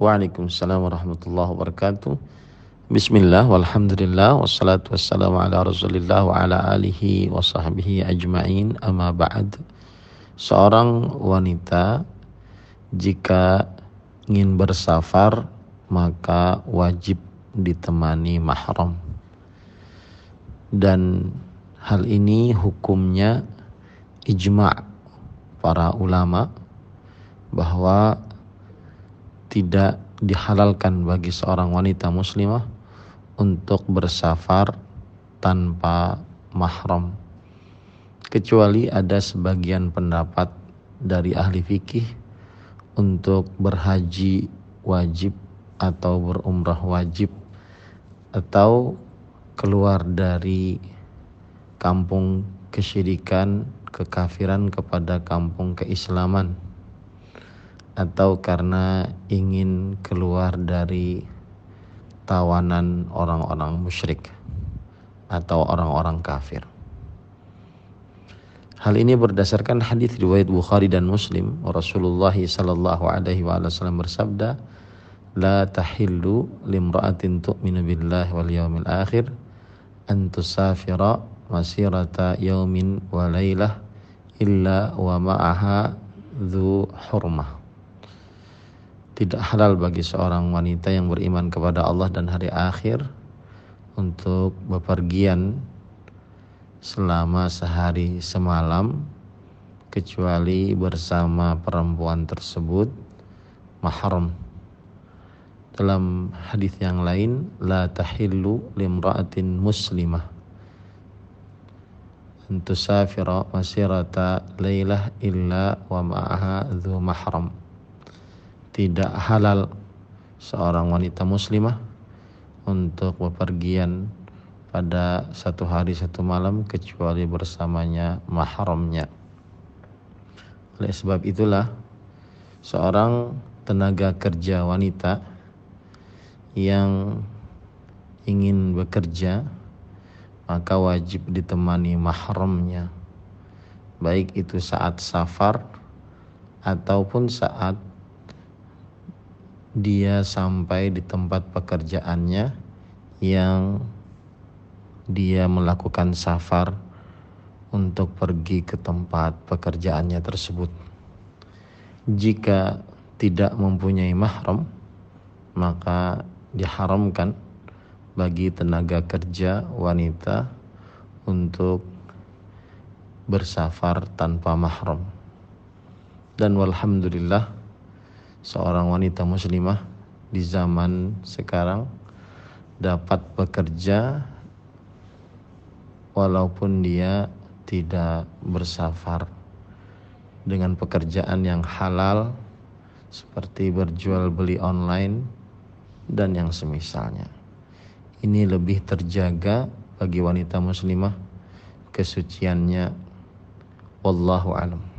Waalaikumsalam warahmatullahi wabarakatuh. Bismillah walhamdulillah wassalatu wassalamu ala rasulillah wa ala alihi wa sahbihi ajma'in amma ba'd. Seorang wanita jika ingin bersafar maka wajib ditemani mahram. Dan hal ini hukumnya ijma' para ulama bahwa tidak dihalalkan bagi seorang wanita muslimah untuk bersafar tanpa mahram. Kecuali ada sebagian pendapat dari ahli fikih untuk berhaji wajib atau berumrah wajib atau keluar dari kampung kesyirikan kekafiran kepada kampung keislaman atau karena ingin keluar dari tawanan orang-orang musyrik atau orang-orang kafir. Hal ini berdasarkan hadis riwayat Bukhari dan Muslim. Rasulullah sallallahu alaihi wasallam bersabda, "La tahillu limra'atin tu'minu billahi wal yawmil akhir an tusafira masirata yaumin wa lailah illa wa ma'aha hurmah." Tidak halal bagi seorang wanita yang beriman kepada Allah dan hari akhir untuk bepergian selama sehari semalam kecuali bersama perempuan tersebut mahram. Dalam hadis yang lain la tahillu limra'atin muslimah. Antusafira masirata lailah illa wa ma'aha dhu mahram tidak halal seorang wanita muslimah untuk bepergian pada satu hari satu malam kecuali bersamanya mahramnya. Oleh sebab itulah seorang tenaga kerja wanita yang ingin bekerja maka wajib ditemani mahramnya baik itu saat safar ataupun saat dia sampai di tempat pekerjaannya yang dia melakukan safar untuk pergi ke tempat pekerjaannya tersebut. Jika tidak mempunyai mahram, maka diharamkan bagi tenaga kerja wanita untuk bersafar tanpa mahram. Dan walhamdulillah seorang wanita muslimah di zaman sekarang dapat bekerja walaupun dia tidak bersafar dengan pekerjaan yang halal seperti berjual beli online dan yang semisalnya. Ini lebih terjaga bagi wanita muslimah kesuciannya wallahu alam.